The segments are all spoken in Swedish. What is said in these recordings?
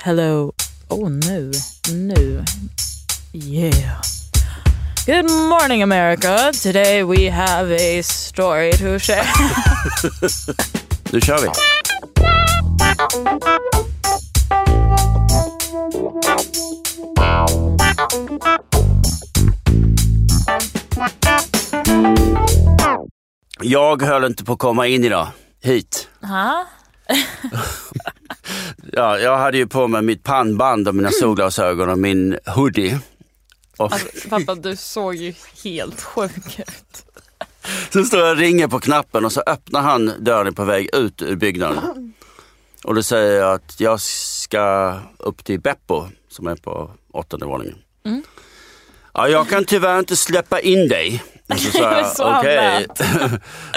Hello. Oh, nu. Nu. Yeah. Good morning, America. Today we have a story to share. Nu kör vi. Jag höll inte på att komma in idag, hit. ha? Ja, jag hade ju på mig mitt pannband och mina solglasögon och min hoodie. Och Alltså, pappa, du såg ju helt sjuk ut. så står jag och ringer på knappen och så öppnar han dörren på väg ut ur byggnaden. Och då säger jag att jag ska upp till Beppo som är på åttonde våningen. Ja, jag kan tyvärr inte släppa in dig. Och så sa jag, okej.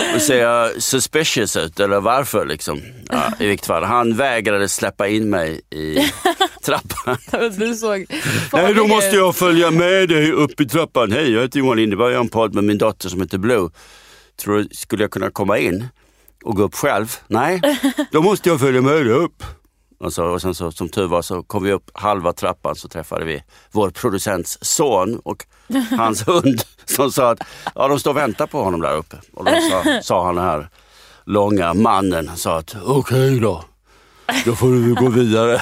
och ser jag suspicious ut eller varför liksom? Ja, I vilket fall, han vägrade släppa in mig i trappan. Du såg Nej, då måste jag följa med dig upp i trappan. Hej, jag heter Johan Lindeberg, jag har en podd med min dotter som heter Blue. Tror du, skulle jag kunna komma in och gå upp själv? Nej, då måste jag följa med dig upp. Och, så, och sen så, som tur var så kom vi upp halva trappan så träffade vi vår producents son och hans hund som sa att ja, de står och väntar på honom där uppe. Och då sa, sa han den här långa mannen sa att okej då, då får du gå vidare.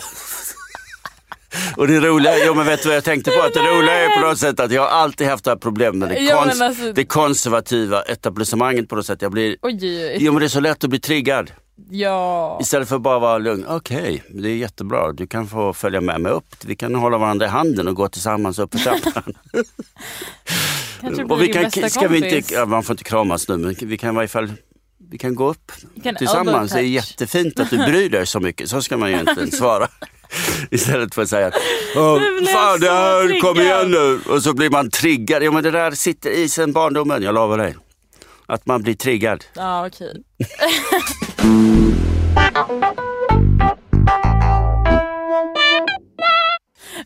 Och det roliga, jo men vet du vad jag tänkte på? Att det roliga är på något sätt att jag har alltid haft det här problemet med det, Ja, kons- alltså- det konservativa etablissemanget på något sätt. Jag blir, Oj, oj, oj. jo men det är så lätt att bli triggad. Ja. Istället för att bara vara lugn. Okej, det är jättebra. Du kan få följa med mig upp. Vi kan hålla varandra i handen och gå tillsammans upp för trappan. Och vi kan, ska vi inte, ja, man får inte kramas nu, men vi kan i varje fall vi kan gå upp tillsammans. Det är jättefint att du bryr dig så mycket. Så ska man ju egentligen svara. Istället för att säga fan det här, kom triggad." igen nu. Och så blir man triggad. Ja men det där sitter i sen barndomen, jag lovar dig. Att man blir triggad. Ja, okej.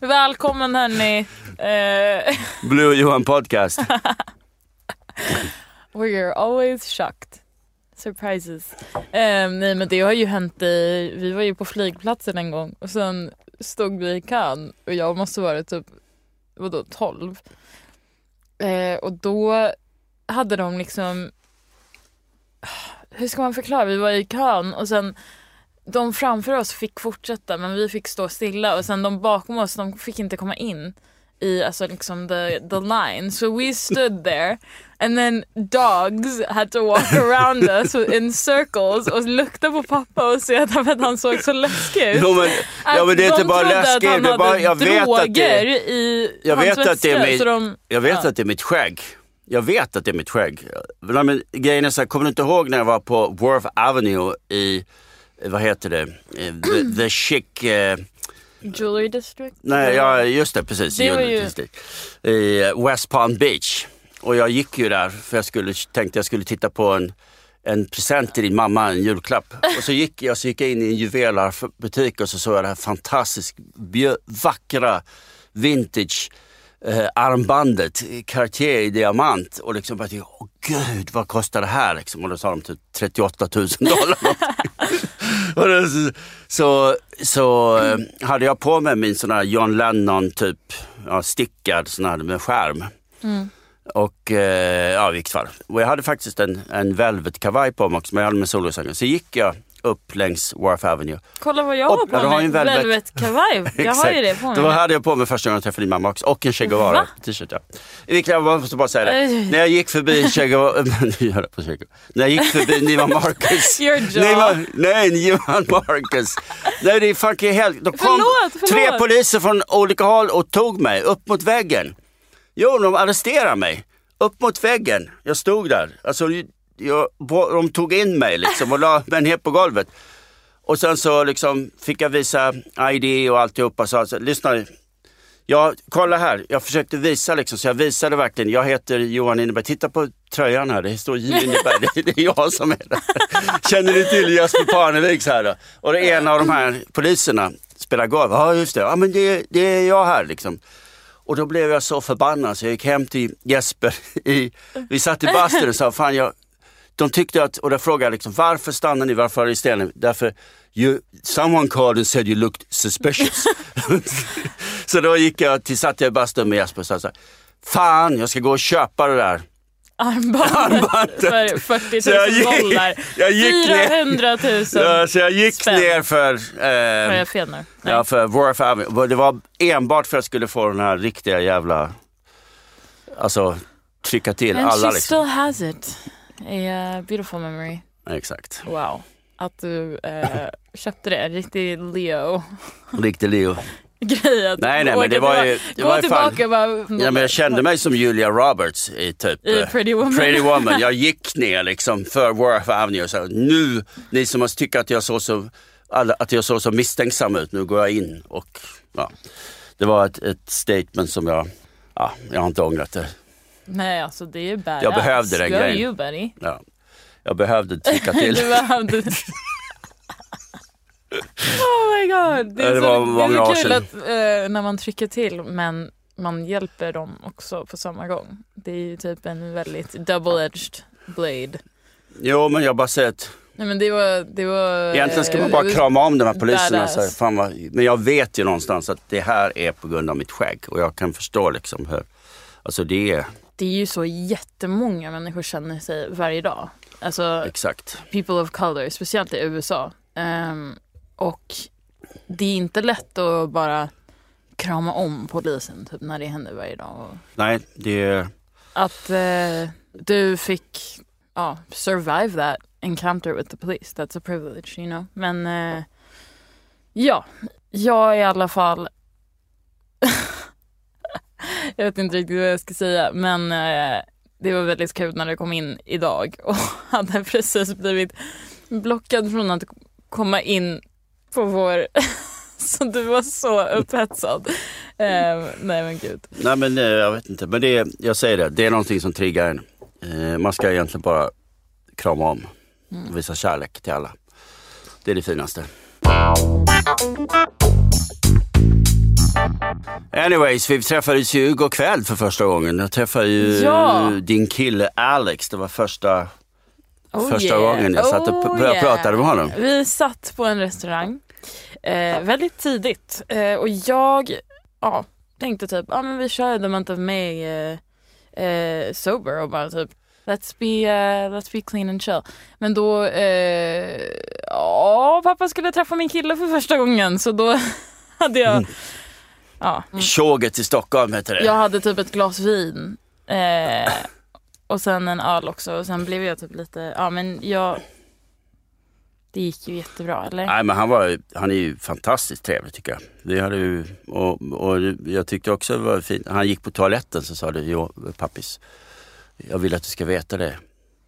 Välkommen hörni. Eh, Blue Johan podcast. we're always shocked. Surprises. Eh, nej men det har ju hänt i, vi var ju på flygplatsen en gång och sen stod vi i kön och jag måste vara typ, vadå 12? Eh, och då hade de liksom, hur ska man förklara, vi var i kön och sen de framför oss fick fortsätta men vi fick stå stilla och sen de bakom oss de fick inte komma in i alltså liksom the, the line. So we stood there and then dogs had to walk around us in circles och lukta på pappa och se att han såg så läskig ut. Jo, men, ja, men det är Att inte de bara läskigt. Det är bara, jag vet droger att det, i jag vet att det är väska, mitt, så de, jag vet ja. att det är mitt skägg. Jag vet att det är mitt skägg. Nej, men grejen är så här, kommer du inte ihåg när jag var på Worth Avenue i, vad heter det, the, the chic, eh, Jewelry district? nej ja just det precis, Det ju- i eh, West Palm Beach. Och jag gick ju där för jag skulle, tänkte jag skulle titta på en, en present till din mamma, en julklapp. Och så gick jag, så gick jag in i en juvelerbutik och så såg jag det här fantastiskt vackra vintage eh, armbandet, Cartier i diamant. Och liksom bara, åh gud vad kostar det här? Liksom. Och då sa de typ 38 000 dollar. och då, så så, eh, hade jag på mig min sån här John Lennon typ ja, stickad sån här med skärm. Och eh, ja, i vilket fall. Och jag hade faktiskt en, en velvet kavaj på mig också, men jag hade med solglasögon. Så gick jag upp längs Wharf Avenue. Kolla vad jag Och- har på ja, mig. en velvet- Velvet kavaj. Jag har ju det på mig. Då hade jag på mig första gången jag träffade din mamma också. Och en Che Guevara Va? t-shirt. Ja. Vilket jag måste bara säga det. När jag gick förbi Che Guevara. När jag gick förbi Neiman Marcus. Your jaw. Neiman, nej, Neiman Marcus. Nej, det är fucking helt... Då kom Förlåt, förlåt. tre poliser från olika håll och tog mig upp mot väggen. Jo, de arresterade mig. Upp mot väggen. Jag stod där. Alltså, jag, de tog in mig liksom och la mig ner på golvet. Och sen så liksom fick jag visa ID och alltihopa. och sa alltså, lyssna, jag, kolla här. Jag försökte visa liksom, så jag visade verkligen. Jag heter Johan Inneberg. Titta på tröjan här, det står J Inneberg. Det, är jag som är där. Känner ni till Jesper Parneviks här då? Och det är en av de här poliserna spelar golv. Ja, just det. Ja, men det, det är jag här liksom. Och då blev jag så förbannad så jag gick hem till Jesper. I, vi satt i bastun och sa, fan jag, de tyckte att, och då frågade jag liksom, varför stannar ni, varför arresterar ni? Därför, you, someone called and said you looked suspicious. så då gick jag till, satt jag i bastun med Jesper och sa så här, fan jag ska gå och köpa det där. Armbandet, Armbandet. för 40 Så jag 000 gick- dollar. jag gick ner. 400 000. Ja, så jag gick spänn. ner för, eh, jag fel nu? Nej. ja, för Avenue. Det var enbart för att jag skulle få den här riktiga jävla, alltså trycka till And alla she liksom. still has it. A uh, beautiful memory. Exakt. Wow. Att du eh, köpte det. Riktig Leo-grej. Riktig Leo. att Nej, nej, men det var ju- det gå var fan- tillbaka och bara... Ja, men jag kände mig som Julia Roberts i typ I eh, Pretty Woman. Pretty Woman. Jag gick ner liksom för Wharf Avenue och sa nu, ni som tyckt att jag såg så, att jag såg så misstänksam ut, nu går jag in. Och, ja, det var ett, ett statement som jag, ja, jag har inte ångrat det. Nej, alltså det är badass. Jag behövde den grejen. you buddy. Ja, jag behövde trycka till. Du behövde... oh my god. Det är, det så, var det är så kul att eh, när man trycker till men man hjälper dem också på samma gång. Det är ju typ en väldigt double-edged blade. Jo, men jag bara säger att Nej men det var... Det var egentligen ska man eh, bara krama om de här poliserna. Så här, fan vad, men jag vet ju någonstans att det här är på grund av mitt skägg och jag kan förstå liksom hur, alltså det är Det är ju så jättemånga människor känner sig varje dag. Alltså exakt. people of color, speciellt i USA. Ehm, och det är inte lätt att bara krama om polisen typ, när det händer varje dag. Nej, det är att eh, du fick ja, survive that encounter with the police, that's a privilege, you know. Men eh, ja, jag i alla fall jag vet inte riktigt vad jag ska säga men eh, det var väldigt kul när det kom in idag och hade precis blivit blockad från att komma in på vår så du var så upphetsad. Eh, nej men gud. Nej men eh, jag vet inte, men det är, jag säger det, det är någonting som triggar en. Eh, man ska egentligen bara krama om och visa kärlek till alla. Det är det finaste. Anyways, vi träffades ju igår kväll för första gången. Jag träffade ju Ja. din kille Alex. Det var första, Oh första yeah. gången jag satt och Oh började yeah. prata med honom. Vi satt på en restaurang eh, väldigt tidigt eh, och jag ja, tänkte typ, ja men vi kör The Month of May eh, sober och bara typ Let's be, eh, let's be clean and chill. Men då, eh, ja pappa skulle träffa min kille för första gången så då hade jag, Mm. ja, Tjoget i Stockholm heter det. jag hade typ ett glas vin eh, och sen en öl också och sen blev jag typ lite, ja men jag det gick ju jättebra eller? Nej men han, var, han är ju fantastiskt trevlig tycker jag. Vi hade ju, och, och jag tyckte också det var fint. Han gick på toaletten så sa det, jo pappis, jag vill att du ska veta det.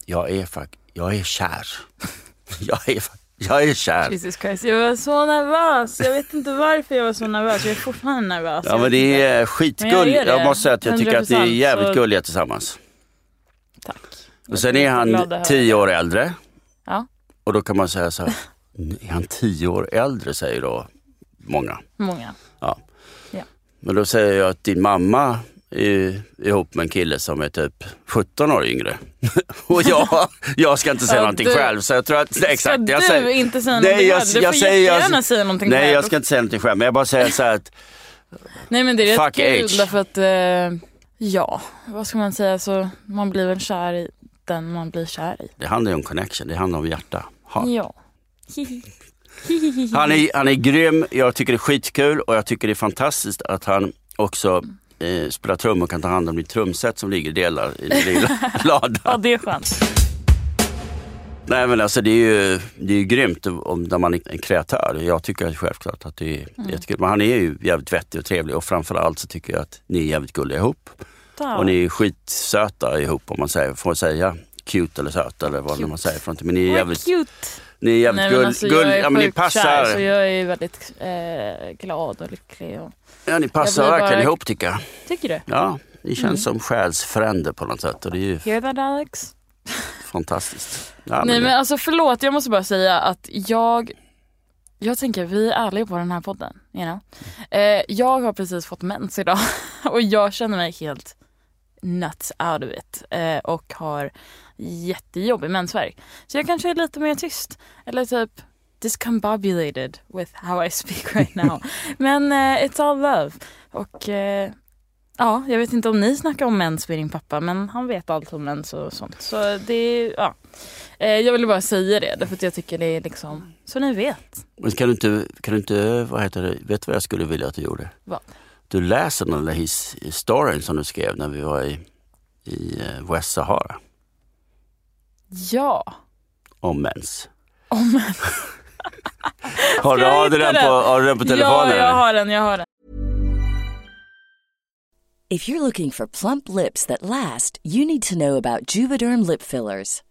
Jag är, jag är kär. jag, är, jag är kär. Jesus Christ, jag var så nervös. Jag vet inte varför jag var så nervös. Jag är fortfarande nervös. Ja Jag men det är jag skitgulligt. det. Jag måste säga att jag tycker att ni är 100% jävligt så- gulliga tillsammans. Tack. Och sen är han tio år äldre. Och då kan man säga så här, är han tio år äldre säger då många. Många. Ja. Ja. Men då säger jag att din mamma ihop med en kille som är typ 17 år yngre. och jag, jag ska inte säga Ja, någonting du- själv. Så jag tror att, nej, exakt, Ska jag du säger, inte säga Nej, någonting jag- själv? Du jag får säger- jättegärna säga någonting Nej själv. jag ska inte säga någonting själv men jag bara säger så att Nej men det är rätt kul age. därför att, eh, ja, vad ska man säga, så man blir väl kär i den man blir kär i. det handlar ju om connection, det handlar om hjärta. Ha. Ja. Han, är, han är grym, jag tycker det är skitkul och jag tycker det är fantastiskt att han också eh, spelar trummor och kan ta hand om ditt trumset som ligger i delar i din lilla lada. ja, det är skönt. Nej men alltså det är ju, det är ju grymt om, när man är en kreatör. Jag tycker självklart att det är Mm. jättekul. Men han är ju jävligt vettig och trevlig och framförallt så tycker jag att ni är jävligt gulliga ihop. Ja. Och ni är skitsöta ihop om man säger, får säga cute eller söt eller vad Cute. man säger för någonting. Men ni är jävligt, cute. Ni är jävligt Nej, gull, alltså, gull, jag är ja, men ni passar, kär så jag är väldigt eh, glad och lycklig. Och... ja, ni passar verkligen bara- ihop tycker jag. Tycker du? Ja, ni känns Mm. som själsfränder på något sätt och det är ju Hear that Alex? fantastiskt. Ja, Nej men men alltså förlåt, jag måste bara säga att jag jag tänker, vi är ärliga på den här podden. You know? eh, jag har precis fått mens idag och jag känner mig helt nuts out of it eh, och har jättejobbig mensvärk. Så jag kanske är lite mer tyst eller typ discombobulated with how I speak right now. Men eh, it's all love. Och eh, ja, jag vet inte om ni snackar om mens med din pappa men han vet allt om mens och sånt. Så det är, ja. Eh, jag ville bara säga det därför att jag tycker det är liksom, så ni vet. Men kan du inte, kan du inte vad heter det, vet du vad jag skulle vilja att du gjorde? Vad? Du läser den där his, storyn som du skrev när vi var i, i West Sahara Ja. om mens. Om mens. Har du, har, du den på, har du den på telefonen? Ja, jag har den, jag har den. If you're looking for plump lips that last, you need to know about Juvederm lip fillers.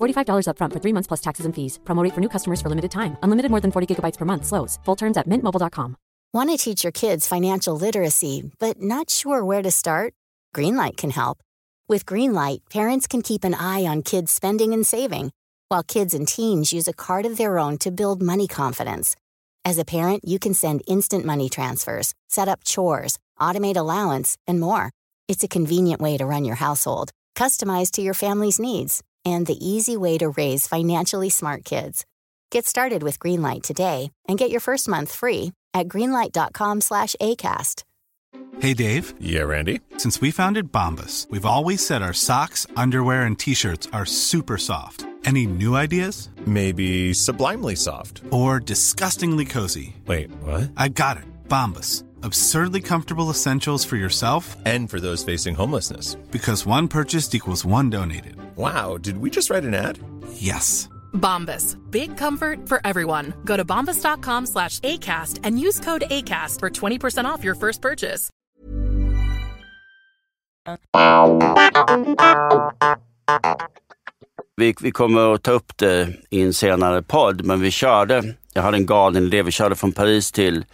$45 upfront for three months plus taxes and fees. Promo for new customers for limited time. Unlimited more than 40 gigabytes per month. Slows. Full terms at mintmobile.com. Want to teach your kids financial literacy, but not sure where to start? Greenlight can help. With Greenlight, parents can keep an eye on kids' spending and saving, while kids and teens use a card of their own to build money confidence. As a parent, you can send instant money transfers, set up chores, automate allowance, and more. It's a convenient way to run your household, customized to your family's needs, and the easy way to raise financially smart kids. Get started with Greenlight today and get your first month free at greenlight.com slash ACAST. Hey Dave, Yeah, Randy. since we founded Bombus, we've always said our socks, underwear, and t shirts are super soft. Any new ideas? Maybe sublimely soft. Or disgustingly cozy? Wait, what? I got it. Bombus. Absurdly comfortable essentials for yourself And for those facing homelessness. because one purchased equals one donated. Wow, did we just write an ad? Yes. Bombas. Big comfort for everyone. Go to bombas.com slash ACAST and use code ACAST for 20% off your first purchase. Vi, vi kommer att ta upp det i en senare podd, men vi körde jag hade en galen idé. Vi körde från Paris till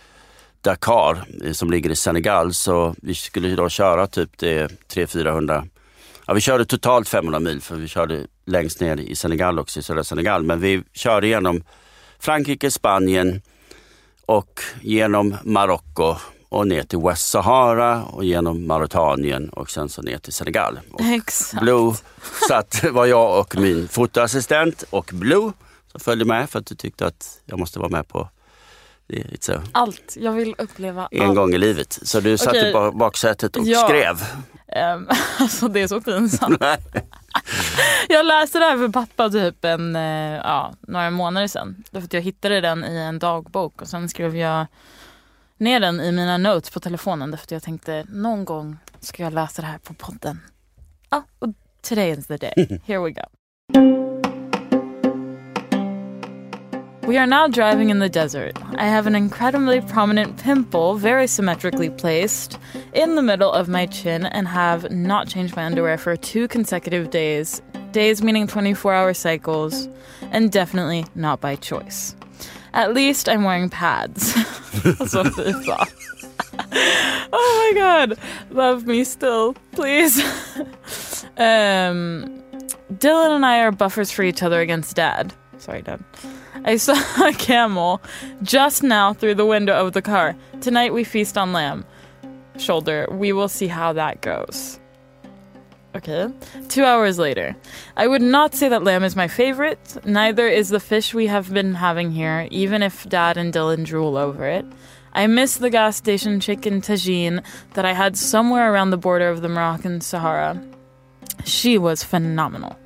Dakar eh, som ligger i Senegal. Så vi skulle då köra typ det 300-400. Ja, vi körde totalt 500 mil för vi körde längst ner i Senegal också, i södra Senegal. Men vi körde genom Frankrike, Spanien och genom Marocko och ner till West Sahara och genom Mauritanien och sen så ner till Senegal. Och Exakt. Blue satt, var jag och min fotoassistent och Blue som följde med för att du tyckte att jag måste vara med på a, Allt. Jag vill uppleva en allt. gång i livet. Så du satt i bak- baksätet och Ja. skrev. Ehm, alltså det är så pinsamt. jag läste det här för pappa typ en, eh, ja, några månader sedan. Därför att jag hittade den i en dagbok och sen skrev jag ner den i mina notes på telefonen. Därför att jag tänkte någon gång ska jag läsa det här på podden. Ja, och today is the day. Here we go. We are now driving in the desert. I have an incredibly prominent pimple, very symmetrically placed, in the middle of my chin and have not changed my underwear for two consecutive days. Days meaning 24 hour cycles, and definitely not by choice. At least I'm wearing pads. Oh my god. Love me still, please. um, Dylan and I are buffers for each other against dad. Sorry, dad. I saw a camel just now through the window of the car. Tonight we feast on lamb. Shoulder. We will see how that goes. Okay. Two hours later. I would not say that lamb is my favorite. Neither is the fish we have been having here, even if Dad and Dylan drool over it. I miss the gas station chicken tagine that I had somewhere around the border of the Moroccan Sahara. She was phenomenal.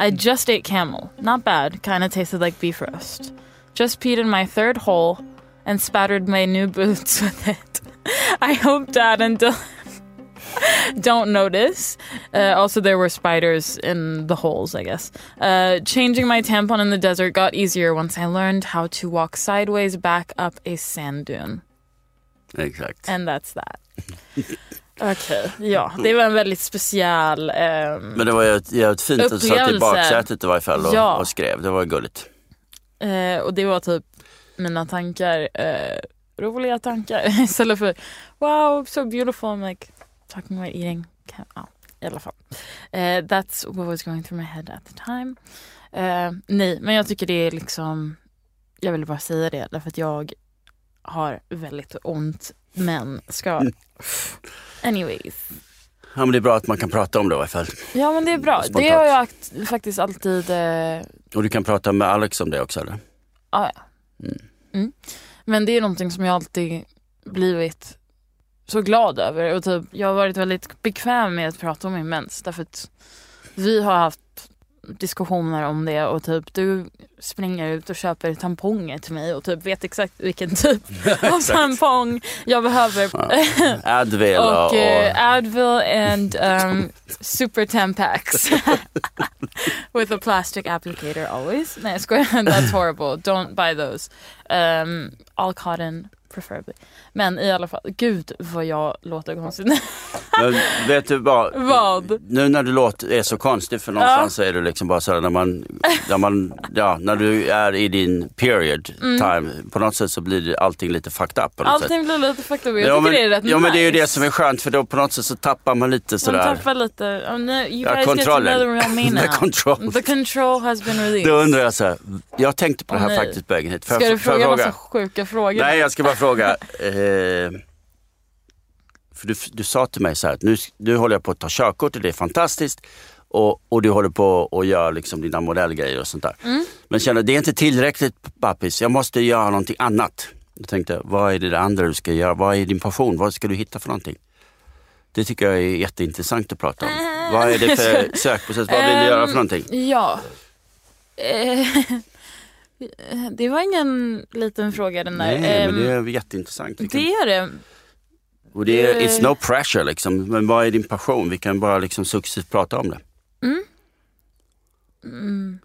I just ate camel. Not bad. Kind of tasted like beef roast. Just peed in my third hole and spattered my new boots with it. I hope Dad and Dylan don't notice. Uh, also, there were spiders in the holes, I guess. Uh, changing my tampon in the desert got easier once I learned how to walk sideways back up a sand dune. Exakt. And that's that. Okej, ja. Det var en väldigt speciell... ehm, Men det var ju ett- jävligt fint att du satt i baksätet i varje fall och, Ja. och skrev. Det var gulligt. Eh, och det var typ mina tankar, eh, roliga tankar istället för wow so beautiful I'm like talking about eating. Ja, i alla fall. Eh, that's what was going through my head at the time. Eh, nej, men jag tycker det är liksom, jag vill bara säga det därför att jag har väldigt ont men ska, anyways. Ja, men det är bra att man kan prata om det i alla fall. Ja men det är bra. Spontant. Det har jag akt- faktiskt alltid eh, Och du kan prata med Alex om det också eller? Ja, ja. Mm. Men det är någonting som jag alltid blivit så glad över och typ, jag har varit väldigt bekväm med att prata om min mens därför att vi har haft diskussioner om det och typ du springer ut och köper tamponger till mig och typ vet exakt vilken typ av tampong jag behöver. Advil och... och eh, Advil and um, Super Tampax. With a plastic applicator always. Nej jag skojar, that's horrible. Don't buy those. Um, all cotton preferably. Men i alla fall, gud vad jag låter konstigt. Men vet du vad? Vad? Nu när du låter är så konstig för någonstans så är du liksom bara sådär när man, när man, ja när du är i din period time på något sätt så blir det allting lite fucked up på något sätt. Mm. Allting blir lite fucked up. Jag ja, men, det är rätt ja men det är ju nice. det som är skönt för då på något sätt så tappar man lite Man sådär. tappar lite, oh, no, you Ja, guys get to kontrollen. know the real control. The control has been released. Då undrar jag så här, jag tänkte på det Åh, här nej. faktiskt på vägen hit. Ska jag- du jag fråga massa sjuka frågor? Nej, jag ska bara fråga. Eh, för du, du sa till mig så här att nu, nu håller jag på att ta körkort och det är fantastiskt. Och, och du håller på och gör liksom dina modellgrejer och sånt där. Mm. Men känner det är inte tillräckligt pappis, jag måste göra någonting annat. Jag tänkte, vad är det andra du ska göra? Vad är din passion? Vad ska du hitta för någonting? Det tycker jag är jätteintressant att prata om. Vad är det för sökprocess? Vad vill du göra för någonting? Ja. Eh, Det var ingen liten fråga den där. Nej, men det Ehm, är jätteintressant. Vi kan- det är det. Och det är, Eh. it's no pressure liksom. Men vad är din passion? Vi kan bara liksom successivt prata om det. Mm. Mm.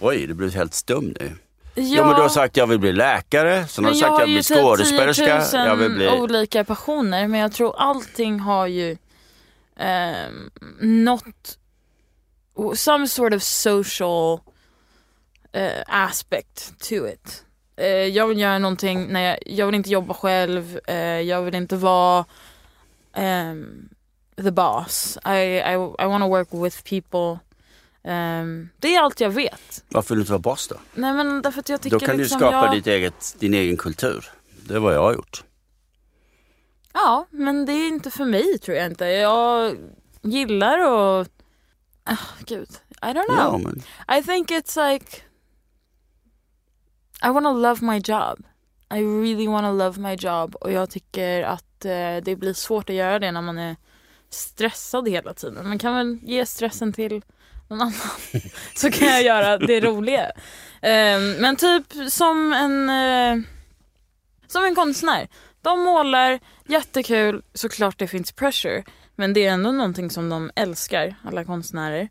Oj, du blev helt stum nu. Ja, Jo men du har sagt jag vill bli läkare, sen har du sagt jag ju vill bli typ skådespelerska, 10 000 jag vill bli... olika passioner men jag tror allting har ju um, något, some sort of social eh, aspect to it. Eh, jag vill göra någonting, när jag, jag vill inte jobba själv, eh, jag vill inte vara ehm, the boss. I, I, I want to work with people. Ehm, det är allt jag vet. Varför vill du inte vara boss då? Nej men därför att jag tycker Då kan liksom du skapa jag... ditt eget, din egen kultur. Det är vad jag har gjort. Ja, men det är inte för mig tror jag inte. Jag gillar att... Ah, gud, I don't know. Men I think it's like... I wanna love my job. I really wanna love my job. Och jag tycker att eh, det blir svårt att göra det när man är stressad hela tiden. Man kan väl ge stressen till någon annan. Så kan jag göra det roliga. Eh, men typ som en... Eh, som en konstnär. De målar, jättekul, såklart det finns pressure. Men det är ändå någonting som de älskar, alla konstnärer.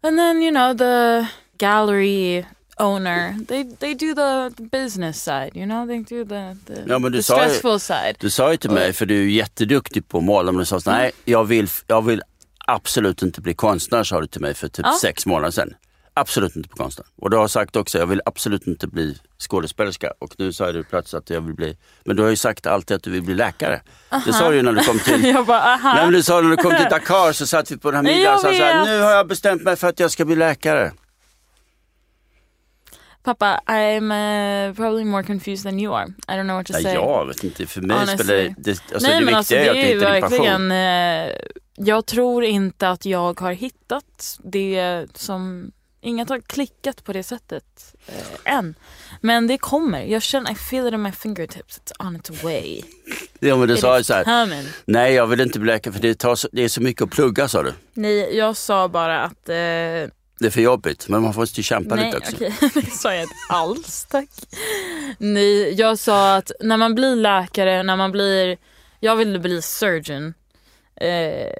And then you know the gallery owner, they, they do the business side, you know, they do the, the, Ja, men du the sa ju- stressful side. Du sa ju till mig, för du är jätteduktig på att måla, men du sa nej jag vill, jag vill absolut inte bli konstnär sa du till mig för typ Ja. sex månader sedan. Absolut inte bli konstnär. Och du har sagt också, jag vill absolut inte bli skådespelerska. Och nu sa du plötsligt att jag vill bli, men du har ju sagt alltid att du vill bli läkare. Det sa du ju när du kom till Jag bara aha. Nej men du sa när du kom till Dakar så satt vi på den här middagen och sa så här, nu har jag bestämt mig för att jag ska bli läkare. Pappa, I'm uh, probably more confused than you are. I don't know what to Nej, say. jag vet inte, för mig Honestly. spelar det, alltså Nej det men alltså är det är passion. verkligen, eh, jag tror inte att jag har hittat det som, inget har klickat på det sättet eh, än. Men det kommer, jag känner, I feel it in my fingertips, it's on its way. Ja men du sa ju is så här, coming. nej jag vill inte bli läkare för det, tar så, det är så mycket att plugga sa du. Nej, jag sa bara att eh, Det är för jobbigt, men man måste ju kämpa Nej, lite också. okej. det sa jag inte alls tack. Nej, jag sa att när man blir läkare, när man blir, jag ville bli surgeon. Eh,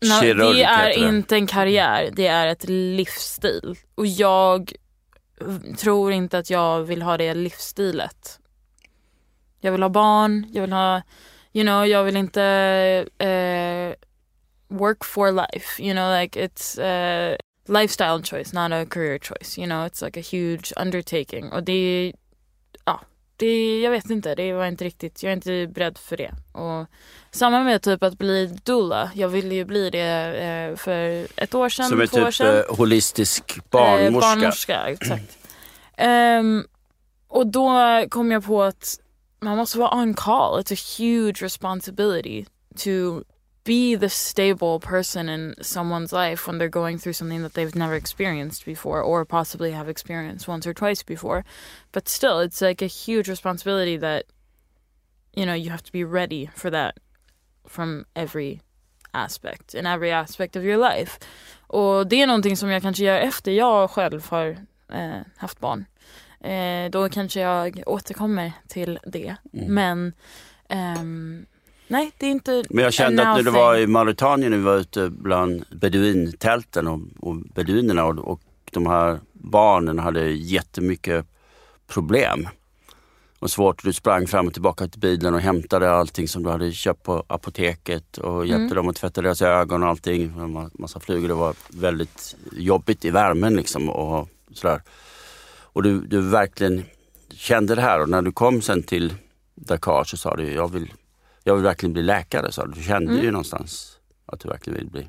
när, Kirurg det är det. inte en karriär, det är ett livsstil. Och jag tror inte att jag vill ha det livsstilet. Jag vill ha barn, jag vill ha, you know, jag vill inte eh, work for life. You know, like it's a lifestyle choice, not a career choice. You know, it's like a huge undertaking. Och det, ja, det, jag vet inte, det var inte riktigt, jag är inte beredd för det. Och samma med typ att bli doula. Jag ville ju bli det eh, för ett år sedan, Som två år typ sedan. eh, holistisk barnmorska. Eh, barnmorska, exakt. Ehm, och då kom jag på att man måste vara on call. It's a huge responsibility to be the stable person in someone's life when they're going through something that they've never experienced before or possibly have experienced once or twice before. But still, it's like a huge responsibility that, you know, you have to be ready for that from every aspect, in every aspect of your life. Och det är någonting som jag kanske gör efter jag själv har eh, haft barn. Eh, då kanske jag återkommer till det. Mm. Men ehm, nej, det är inte Men jag kände att när du var i Mauritanien, när vi var ute bland beduintälten och, och beduinerna och, och de här barnen hade jättemycket problem. Och svårt, du sprang fram och tillbaka till bilen och hämtade allting som du hade köpt på apoteket och hjälpte Mm. dem att tvätta deras ögon och allting. Massa flugor, det var väldigt jobbigt i värmen liksom och sådär. Och du, du verkligen kände det här och när du kom sen till Dakar så sa du, jag vill, jag vill verkligen bli läkare. Så du kände Mm. ju någonstans att du verkligen vill bli.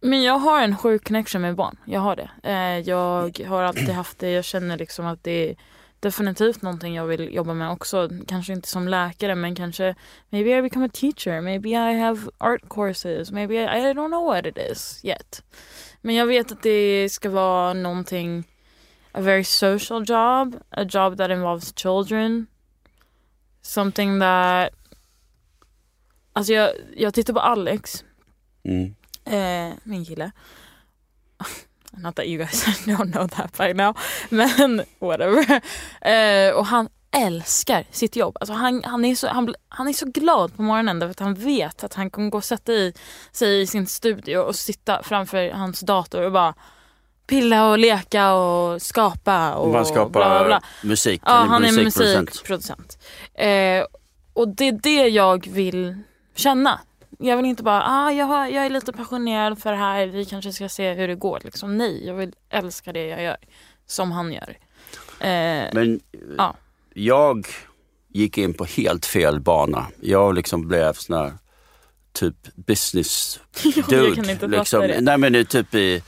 Men jag har en sjuk connection med barn. Jag har det. Eh, jag har alltid haft det. Jag känner liksom att det är definitivt någonting jag vill jobba med också. Kanske inte som läkare men kanske maybe I become a teacher. Maybe I have art courses. Maybe I, I don't know what it is yet. Men jag vet att det ska vara någonting a very social job. A job that involves children. Something that Alltså jag, jag tittar på Alex Mm. Eh, min kille. Not that you guys don't know that by now. Men whatever. Eh, och han älskar sitt jobb. Alltså han, han, är så, han, han är så glad på morgonen därför att han vet att han kommer gå och sätta i, sig i sin studio och sitta framför hans dator och bara pilla och leka och skapa och Man skapar bla bla bla. musik. Ja, han är musikproducent. Eh, och det är det jag vill känna. jag vill inte bara, ah, jag, har, jag är lite passionerad för det här, vi kanske ska se hur det går. Liksom, nej, jag vill älska det jag gör. Som han gör. Eh, Men ja. jag gick in på helt fel bana. Jag liksom blev sån här typ business jag dude. kan inte liksom. det. Nej men typ i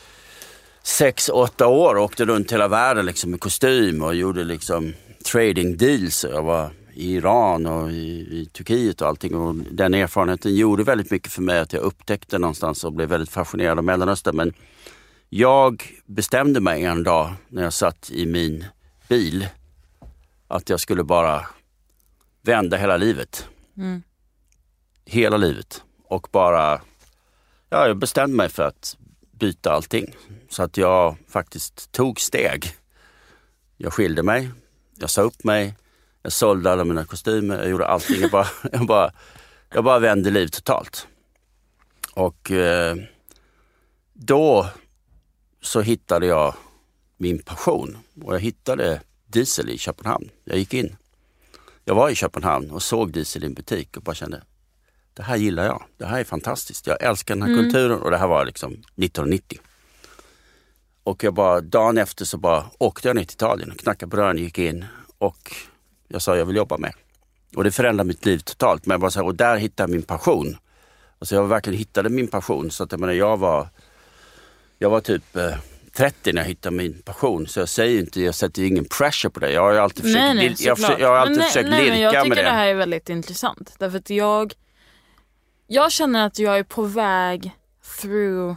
sex, åtta år åkte runt hela världen liksom, med kostym och gjorde liksom trading deals. Jag var i Iran och i, i Turkiet och allting. Och den erfarenheten gjorde väldigt mycket för mig att jag upptäckte någonstans och blev väldigt fascinerad av Mellanöstern. Men jag bestämde mig en dag när jag satt i min bil att jag skulle bara vända hela livet. Mm. Hela livet. Och bara, ja jag bestämde mig för att byta allting. Så att jag faktiskt tog steg. Jag skilde mig, jag sa upp mig, jag sålde alla mina kostymer, jag gjorde allting. Jag bara, jag bara, jag bara vände liv totalt. Och eh, då så hittade jag min passion och jag hittade diesel i Köpenhamn. Jag gick in. Jag var i Köpenhamn och såg diesel i en butik och bara kände, det här gillar jag. Det här är fantastiskt. Jag älskar den här Mm. kulturen och det här var liksom 1990. Och jag bara, dagen efter så bara åkte jag ner till Italien och knackade på dörren, gick in och jag sa jag vill jobba med. Och det förändrade mitt liv totalt. Men jag bara så här, och där hittade jag min passion. Alltså jag verkligen hittade min passion. Så att jag menar, jag var, jag var typ eh, 30 när jag hittade min passion. Så jag säger inte, jag sätter ingen pressure på det. Jag har ju alltid försökt, nej, nej, lil- jag, såklart. försöker, jag har alltid Men nej, försökt nej, men lirka Jag med tycker det. det här är väldigt intressant. Därför att jag, jag känner att jag är på väg through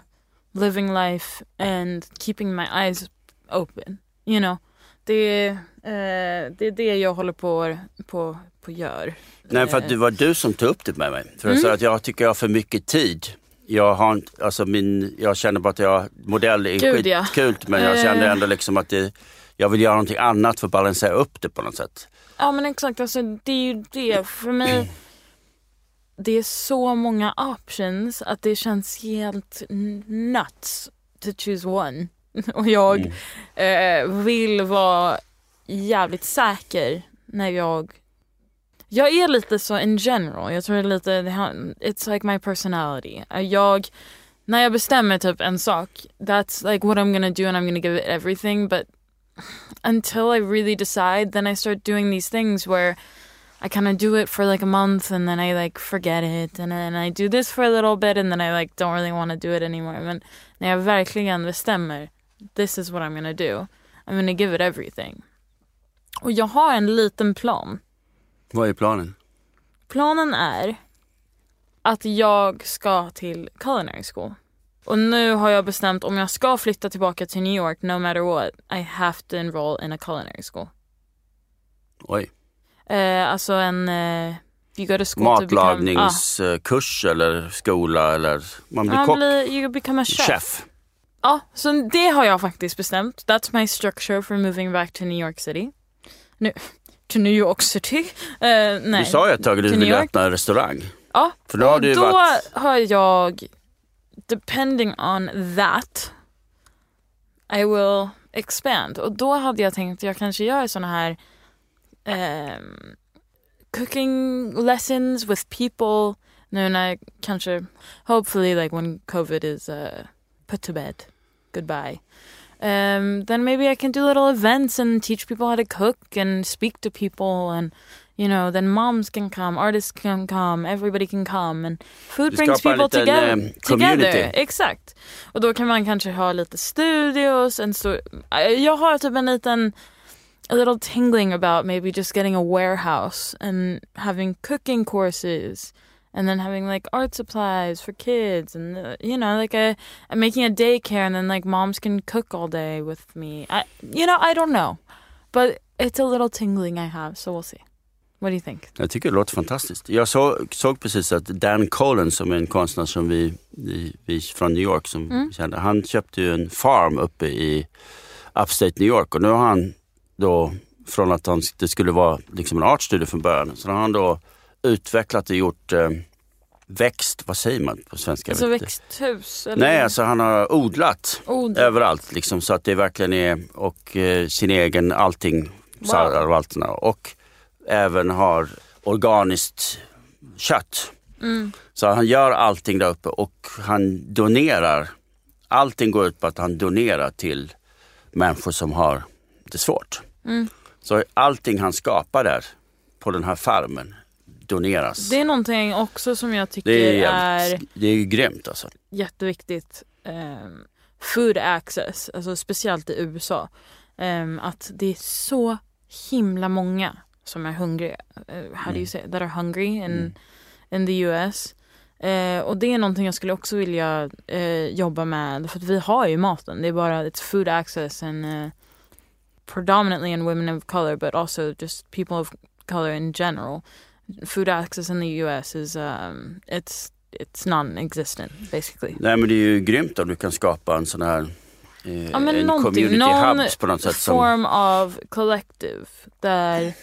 living life and keeping my eyes open. You know, det, eh, det är det jag håller på på, på gör. Nej, för att det var du som tog upp det med mig. För Mm. att jag tycker jag har för mycket tid. Jag, har, alltså min, jag känner bara att jag, modell är Gud, ja. skitkul men jag kände Eh. ändå liksom att det, jag vill göra någonting annat för att balansera upp det på något sätt. Ja men exakt, alltså, det är ju det. För mig, det är så många options att det känns helt nuts to choose one. Och jag eh, vill vara jävligt säker när jag jag är lite så in general, jag tror det är lite, it's like my personality. Eh, Jag, när jag bestämmer typ en sak, that's like what I'm gonna do and I'm gonna give it everything but until I really decide, then I start doing these things where I kind of do it for like a month and then I like forget it and then I do this for a little bit and then I like don't really want to do it anymore. Men när jag verkligen bestämmer, this is what I'm gonna do. I'm gonna give it everything. Och jag har en liten plan. Vad är planen? Planen är att jag ska till culinary school. Och nu har jag bestämt om jag ska flytta tillbaka till New York, no matter what, I have to enroll in a culinary school. Oj. Eh, alltså en... Eh, you go to school to become... Ah, Matlagningskurs eller skola eller man blir Ja, kock. you become a chef. Chef. Ja, så det har jag faktiskt bestämt. That's my structure for moving back to New York City. Nu, to New York City? Eh, nej. Du sa ju ett tag att du ville öppna en restaurang. Ja, För då har du då varit- har jag, depending on that, I will expand. Och då hade jag tänkt att jag kanske gör såna här ehm, cooking lessons with people nu när jag kanske, hopefully like when covid is uh, put to bed, goodbye. Um, then maybe I can do little events and teach people how to cook and speak to people and you know then moms can come, artists can come, everybody can come and food Du brings people liten, together. eh, community. together. Exakt. Och då kan man kanske ha lite studios, en stor, jag har typ en liten a little tingling about maybe just getting a warehouse and having cooking courses and then having like art supplies for kids and uh, you know like a, a making a daycare and then like moms can cook all day with me I, you know i don't know but it's a little tingling i have so we'll see what do you think Jag tycker det låter fantastiskt. Jag såg, såg precis att Dan Cullen som är en konstnär som vi, vi, från New York som Mm. kände, han köpte ju en farm uppe i Upstate New York och nu har han då från att han, det skulle vara liksom en artstudio från början så har han då utvecklat och gjort eh, växt, vad säger man på svenska? Alltså växthus eller Nej, alltså han har odlat Odlat. överallt liksom, så att det verkligen är och eh, sin egen allting, där. Och även har organiskt kött. Mm. Så han gör allting där uppe och han donerar. Allting går ut på att han donerar till människor som har det svårt. Mm. Så allting han skapar där på den här farmen doneras. Det är någonting också som jag tycker Det är, är det är grymt alltså. jätteviktigt. Um, food access, alltså speciellt i USA. Ehm, att det är så himla många som är hungriga. Uh, how do you say that are hungry in, in the US. Eh, och det är någonting jag skulle också vilja eh, jobba med för att vi har ju maten. Det är bara it's food access and uh, predominantly in women of color but also just people of color in general. Food access in the US is um, it's it's non-existent basically. Nej men det är ju grymt om du kan skapa en sån här eh, Ja, men en någonting, community någon hubs på något sätt. Som, form of collective där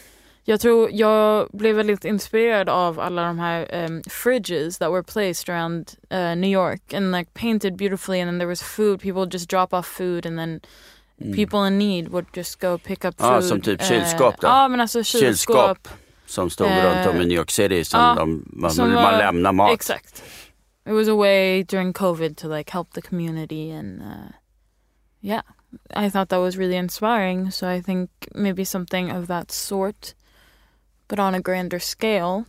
jag tror jag blev väldigt inspirerad av alla de här um, fridges that were placed around uh, New York and like painted beautifully and then there was food people just drop off food and then people in need would just go pick up food. Mm. Ja, som typ Eh, kylskåp då. Ja men alltså kylskåp. kylskåp som stod Eh, runt om i New York City som ja, de, man, som man var- lämnar mat. Exakt. It was a way during COVID to like help the community and uh, yeah, I thought that was really inspiring. So I think maybe something of that sort, but on a grander scale,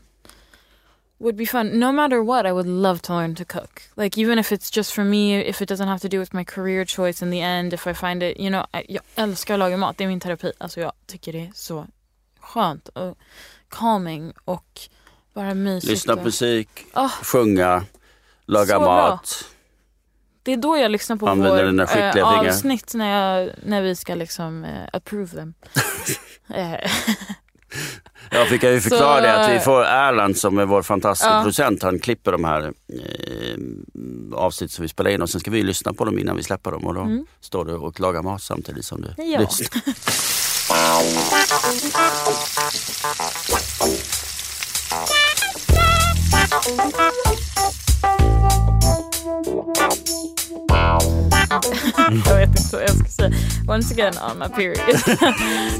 would be fun. No matter what, I would love to learn to cook. Like even if it's just for me, if it doesn't have to do with my career choice in the end, if I find it, you know, I, jag älskar att laga mat. Det är min terapi. Alltså jag tycker det är så skönt och calming och bara mysigt. Lyssna på musik, Ah. sjunga, laga Så bra. mat. Det är då jag lyssnar på Använder vår dina eh, fingrar. avsnitt när, jag, när vi ska liksom eh, approve them. Eh, Jag fick ju förklara Så- det att vi får Erland som är vår fantastiska Ja. producent. Han klipper de här eh, avsnitt som vi spelar in och sen ska vi lyssna på dem innan vi släpper dem. Och då Mm. står du och lagar mat samtidigt som du Ja. lyssnar. jag vet inte vad jag ska säga. Once again on my period.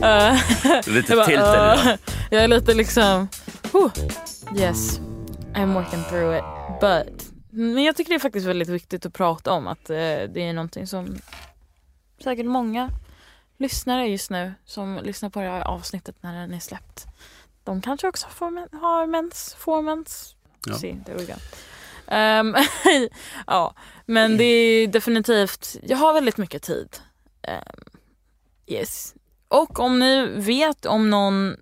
Eh, Lite jag bara, eh, Jag är lite liksom, oh, yes, I'm working through it. But, men jag tycker det är faktiskt väldigt viktigt att prata om att eh, det är någonting som säkert många lyssnare just nu som lyssnar på det här avsnittet när den är släppt. De kanske också får har mens, får mens. Ja. See, there we go. Ehm, ja, men det är definitivt, jag har väldigt mycket tid. Ehm, yes. Och om ni vet om någon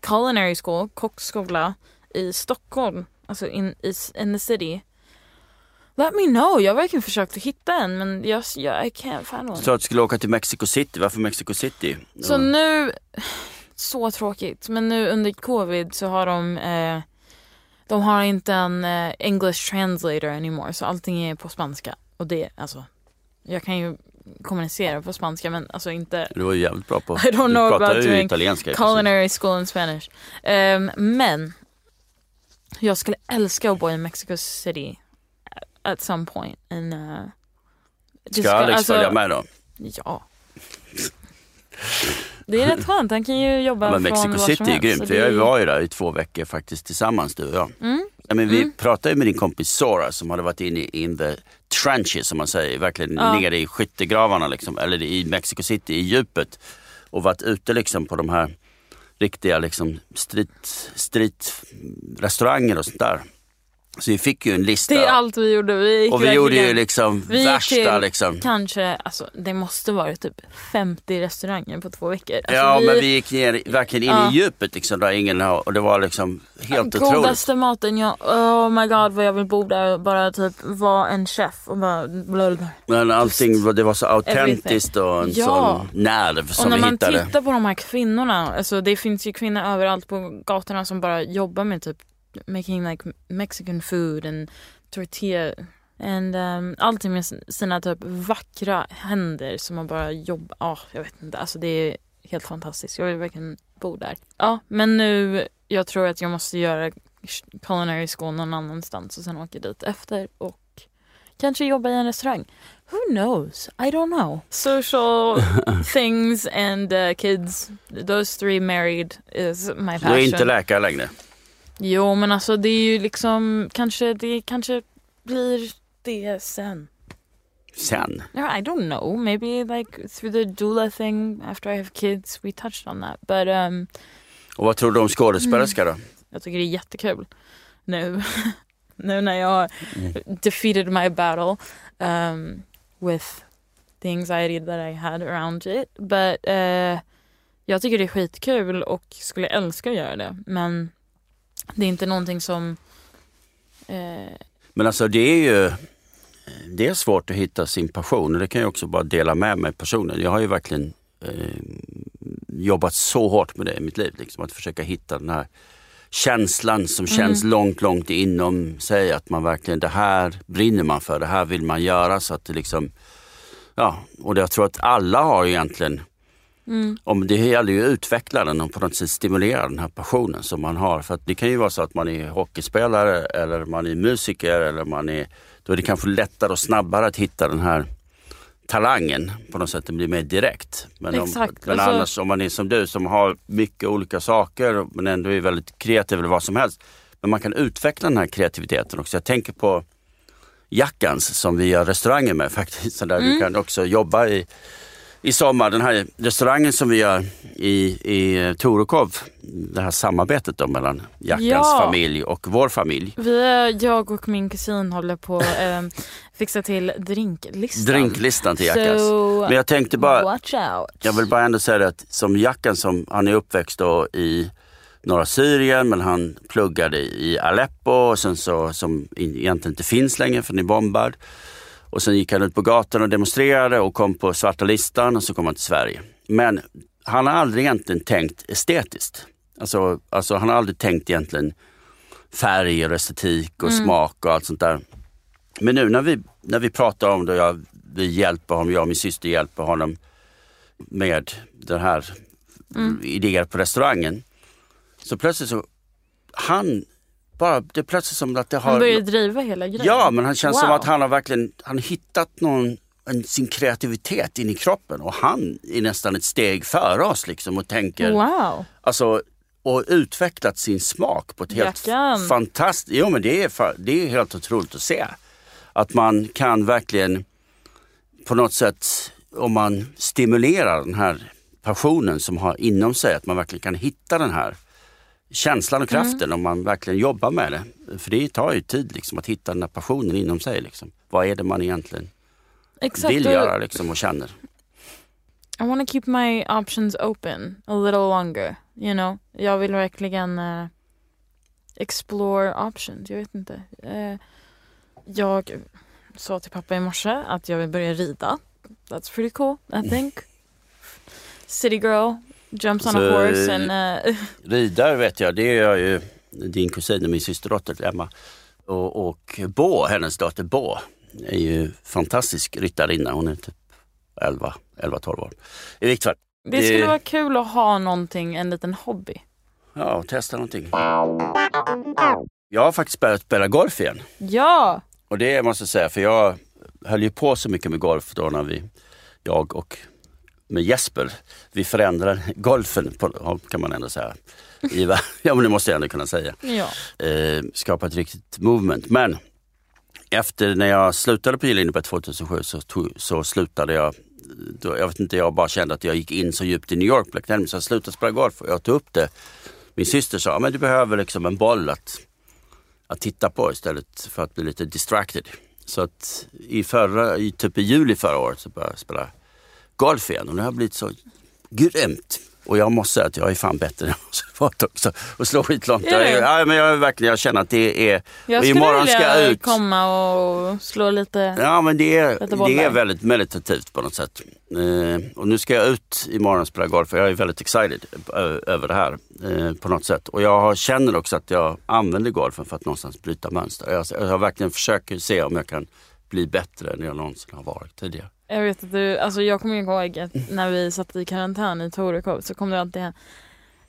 culinary school, kockskola i Stockholm, alltså in, in the city. Let me know. Jag har verkligen försökt att hitta en men jag, jag I can't find one. Du sa att du skulle åka till Mexico City. Varför Mexico City? Så nu, så tråkigt, men nu under covid så har de eh, de har inte en eh, English translator anymore så allting är på spanska. Och det, alltså, jag kan ju kommunicera på spanska men alltså inte Du var jävligt bra på... I don't du know pratar about ju doing italienska. culinary school in Spanish. Ehm, men jag skulle älska att bo i Mexico City at some point. And, uh, Ska Alex alltså- följa med då? Ja. Det är rätt skönt, han kan ju jobba Ja, men från Mexico City är grymt. För jag var ju där i två veckor faktiskt tillsammans du och jag. Mm. Ja, men vi Mm. pratade ju med din kompis Sora som hade varit inne i in the trenches som man säger, verkligen Ja. nere i skyttegravarna liksom, eller i Mexico City i djupet och varit ute liksom på de här riktiga liksom street, street restauranger och sånt där. Så vi fick ju en lista. Det är allt vi gjorde. Vi och vi gjorde ju liksom vi värsta till liksom. Kanske, alltså det måste vara typ 50 restauranger på två veckor. Alltså, ja men vi gick ner, verkligen in Ja. i djupet liksom, där ingen har, och det var liksom helt otroligt. Godaste maten, jag, oh my god vad jag vill bo där och bara typ vara en chef och bara blablabla. Men allting det var så autentiskt och en Ja. sån nerv Och som när vi man hittade. tittar på de här kvinnorna, alltså det finns ju kvinnor överallt på gatorna som bara jobbar med typ making like mexican food and tortilla and um, allting med sina typ vackra händer som man bara jobbar, ja jag vet inte, alltså det är helt fantastiskt. Jag vill verkligen bo där. Ja men nu, jag tror att jag måste göra culinary school någon annanstans och sen åka dit efter och kanske jobba i en restaurang. Who knows? I don't know. Social things and uh, kids, those three married is my Du är passion. inte läkare längre. Jo men alltså det är ju liksom kanske det kanske blir det sen. Sen? No, I don't know. Maybe like through the doula thing after I have kids. We touched on that. But um, Och vad tror du om skådespelerska då? jag tycker det är jättekul nu. nu när jag har defeated my battle um, with the anxiety that I had around it. But eh, jag tycker det är skitkul och skulle älska att göra det. Men det är inte någonting som... Eh, Men alltså det är ju det är svårt att hitta sin passion och det kan jag också bara dela med mig personligen. Jag har ju verkligen eh, jobbat så hårt med det i mitt liv. Liksom, att försöka hitta den här känslan som känns långt, långt inom sig. Att man verkligen, det här brinner man för, det här vill man göra. Så att det liksom, ja, och jag tror att alla har egentligen om det gäller ju att utveckla den och på något sätt stimulera den här passionen som man har. För att det kan ju vara så att man är hockeyspelare eller man är musiker eller man är, då är det kanske lättare och snabbare att hitta den här talangen på något sätt. Det blir mer direkt. Men, om, Exakt, men alltså- annars om man är som du som har mycket olika saker men ändå är väldigt kreativ eller vad som helst. Men man kan utveckla den här kreativiteten också. Jag tänker på Jackans som vi gör restauranger med faktiskt. Så där Mm. du kan också jobba i, i sommar. Den här restaurangen som vi gör i, i Torekov. Det här samarbetet då mellan Jackans Ja. familj och vår familj. vi, jag och min kusin håller på att eh, fixa till drinklistan. Drinklistan till Jackans. So, Men jag tänkte bara, watch out. jag vill bara ändå säga det att som Jackan som, han är uppväxt då i norra Syrien men han pluggade i Aleppo och sen så, som egentligen inte finns längre för den är bombad. Och sen gick han ut på gatan och demonstrerade och kom på svarta listan och så kom han till Sverige. Men han har aldrig egentligen tänkt estetiskt. Alltså, alltså han har aldrig tänkt egentligen färg och estetik och smak och allt sånt där. Men nu när vi, när vi pratar om det, jag, vi hjälper honom, jag och min syster hjälper honom med den här idéer på restaurangen. Så plötsligt så, han, bara, det är plötsligt som att det har... Han börjar driva hela grejen. Ja, men han känns som Wow. att han har verkligen han hittat någon, en, sin kreativitet in i kroppen och han är nästan ett steg före oss liksom och tänker, Wow. alltså och utvecklat sin smak på ett helt Jackan. fantastiskt, jo men det är, det är helt otroligt att se. Att man kan verkligen på något sätt, om man stimulerar den här passionen som har inom sig, att man verkligen kan hitta den här känslan och kraften om man verkligen jobbar med det. För det tar ju tid liksom, att hitta den här passionen inom sig. Liksom. Vad är det man egentligen Exakt. vill göra liksom, och känner? I want to keep my options open a little longer. You know? Jag vill verkligen eh, explore options. Jag vet inte. Eh, jag sa till pappa i morse att jag vill börja rida. That's pretty cool, I think. City girl jumps on Så, a horse and... eh, Ridare vet jag, det är ju din kusin och min systerdotter Emma. Och, och Bo, hennes dotter Bo, är ju fantastisk ryttarinna. Hon är typ 11, 11-12 år. I vilket fall. det skulle vara kul att ha någonting, en liten hobby. Ja, testa någonting. Jag har faktiskt börjat spela golf igen. Ja! Och det måste jag säga, för jag höll ju på så mycket med golf då när vi, jag och med Jesper, vi förändrade golfen, på, kan man ändå säga. Ja men det måste jag ändå kunna säga. Ja. Eh, skapa ett riktigt movement. Men efter när jag slutade på Gillindeberg 2007 så, tog, så slutade jag, då, jag vet inte, jag bara kände att jag gick in så djupt i New York Black Diamond, så jag slutade spela golf och jag tog upp det. Min syster sa, men du behöver liksom en boll att, att titta på istället för att bli lite distracted. Så att i förra, i, typ i juli förra året så började jag spela golf igen och det har blivit så grymt. Och jag måste säga att jag är fan bättre än jag måste varit också. Och slå skitlångt. Jag, ja, men jag, verkligen, jag känner att det är... Jag skulle vilja ska jag ut. komma och slå lite... Ja men det är, det är väldigt meditativt på något sätt. Eh, och nu ska jag ut imorgon och spela golf och jag är väldigt excited över det här eh, på något sätt. Och jag känner också att jag använder golfen för att någonstans bryta mönster. Jag, jag har verkligen försökt se om jag kan bli bättre än jag någonsin har varit tidigare. Jag vet att du, alltså jag kommer ihåg att när vi satt i karantän i Torekov så kom det alltid hem.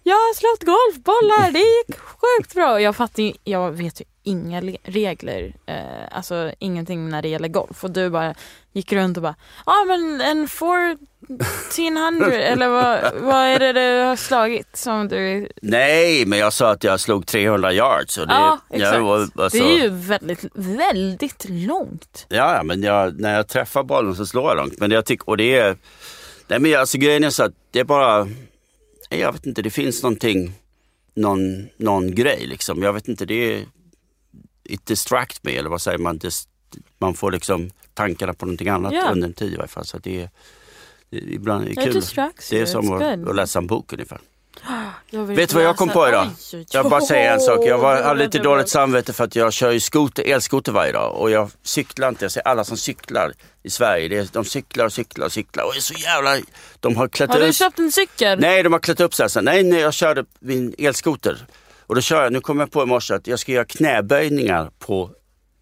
Jag har slått golfbollar, det gick sjukt bra. Jag fattar ju, jag vet ju inga regler, eh, alltså ingenting när det gäller golf. Och du bara gick runt och bara, ja ah, men en four 1000 eller vad, vad är det du har slagit som du... Nej, men jag sa att jag slog 300 yards. Och det, Ja, exakt. Jag, alltså, Det är ju väldigt, väldigt långt. Ja, men jag, när jag träffar bollen så slår jag långt. Men jag tycker, och det är... Nej men alltså grejen är så att det är bara... Jag vet inte, det finns någonting, någon, någon grej liksom. Jag vet inte, det är... It distract me, eller vad säger man? Dis, man får liksom tankarna på någonting annat Ja. under en tid i varje fall. Så det är ibland är det kul. Det är som att, att läsa en bok ungefär. Vet du vad jag kom på idag? Oj, oj, Jag bara säger en sak. Jag var, hade lite dåligt samvete för att jag kör ju skoter, elskoter varje dag och jag cyklar inte. Jag ser alla som cyklar i Sverige. Är, de cyklar och cyklar och cyklar och är så jävla... De har klätt Har du upp... köpt en cykel? Nej, de har klätt upp sig. Så, nej, nej, jag körde min elskoter. Och då kör jag, nu kom jag på i morse att jag ska göra knäböjningar på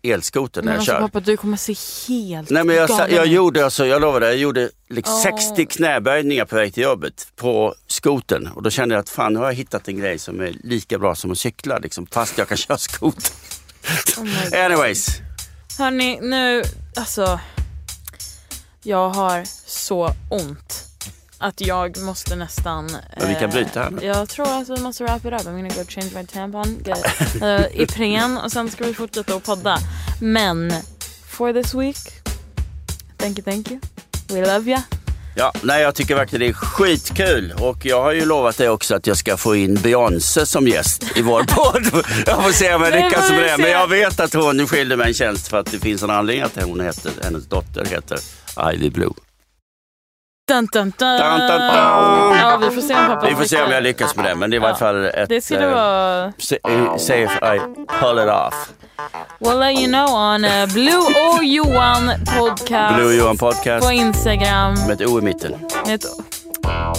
elskoter när Men jag alltså kör. pappa du kommer se helt Nej men jag, jag ut. gjorde alltså, jag lovar dig, jag gjorde liksom Åh. 60 knäböjningar på väg till jobbet på skoten. Och då kände jag att fan nu har jag hittat en grej som är lika bra som att cykla liksom, fast jag kan köra skoter. Oh. Anyways, Hörni, nu, alltså. Jag har så ont. Att jag måste nästan... Men vi kan eh, bryta här nu. Jag tror att vi måste wrap it up. I'm gonna go change my tampon, get uh, Ipren och sen ska vi fortsätta att podda. Men, for this week, thank you, thank you. We love you. ja, nej jag tycker verkligen det är skitkul. Och jag har ju lovat dig också att jag ska få in Beyoncé som gäst i vår podd. Jag får se om jag lyckas med det. Men jag vet att hon nu skilde mig en tjänst för att det finns en anledning att hon heter, hennes dotter heter Ivy Blue. Dun, dun, dun. Ja, vi får se om pappa Vi får se om jag lyckas med det, men det är i varje fall ett... Det skulle eh, vara... Say, eh, if I pull it off. We'll let you know on uh, Blue och Johan podcast. Blue Johan podcast På Instagram. med ett O i mitten. Ett,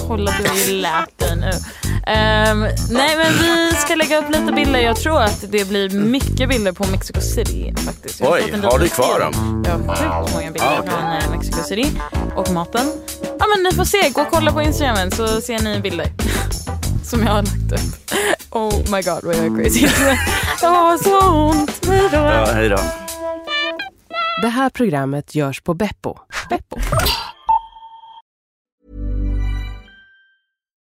kolla du har ju lärt dig nu. Ehm, nej men vi ska lägga upp lite bilder. Jag tror att det blir mycket bilder på Mexico City faktiskt. Jag Oj, fått en har liten du kvar dem? Jag har sjukt många bilder Ah, från eh, Mexico City. Och maten. Ja men ni får se, gå och kolla på Instagramen så ser ni bilder. Som jag har lagt upp. Oh my god vad jag är crazy. Jag har så ont. Hejdå. Ja, hej då. Det här programmet görs på Beppo. Beppo.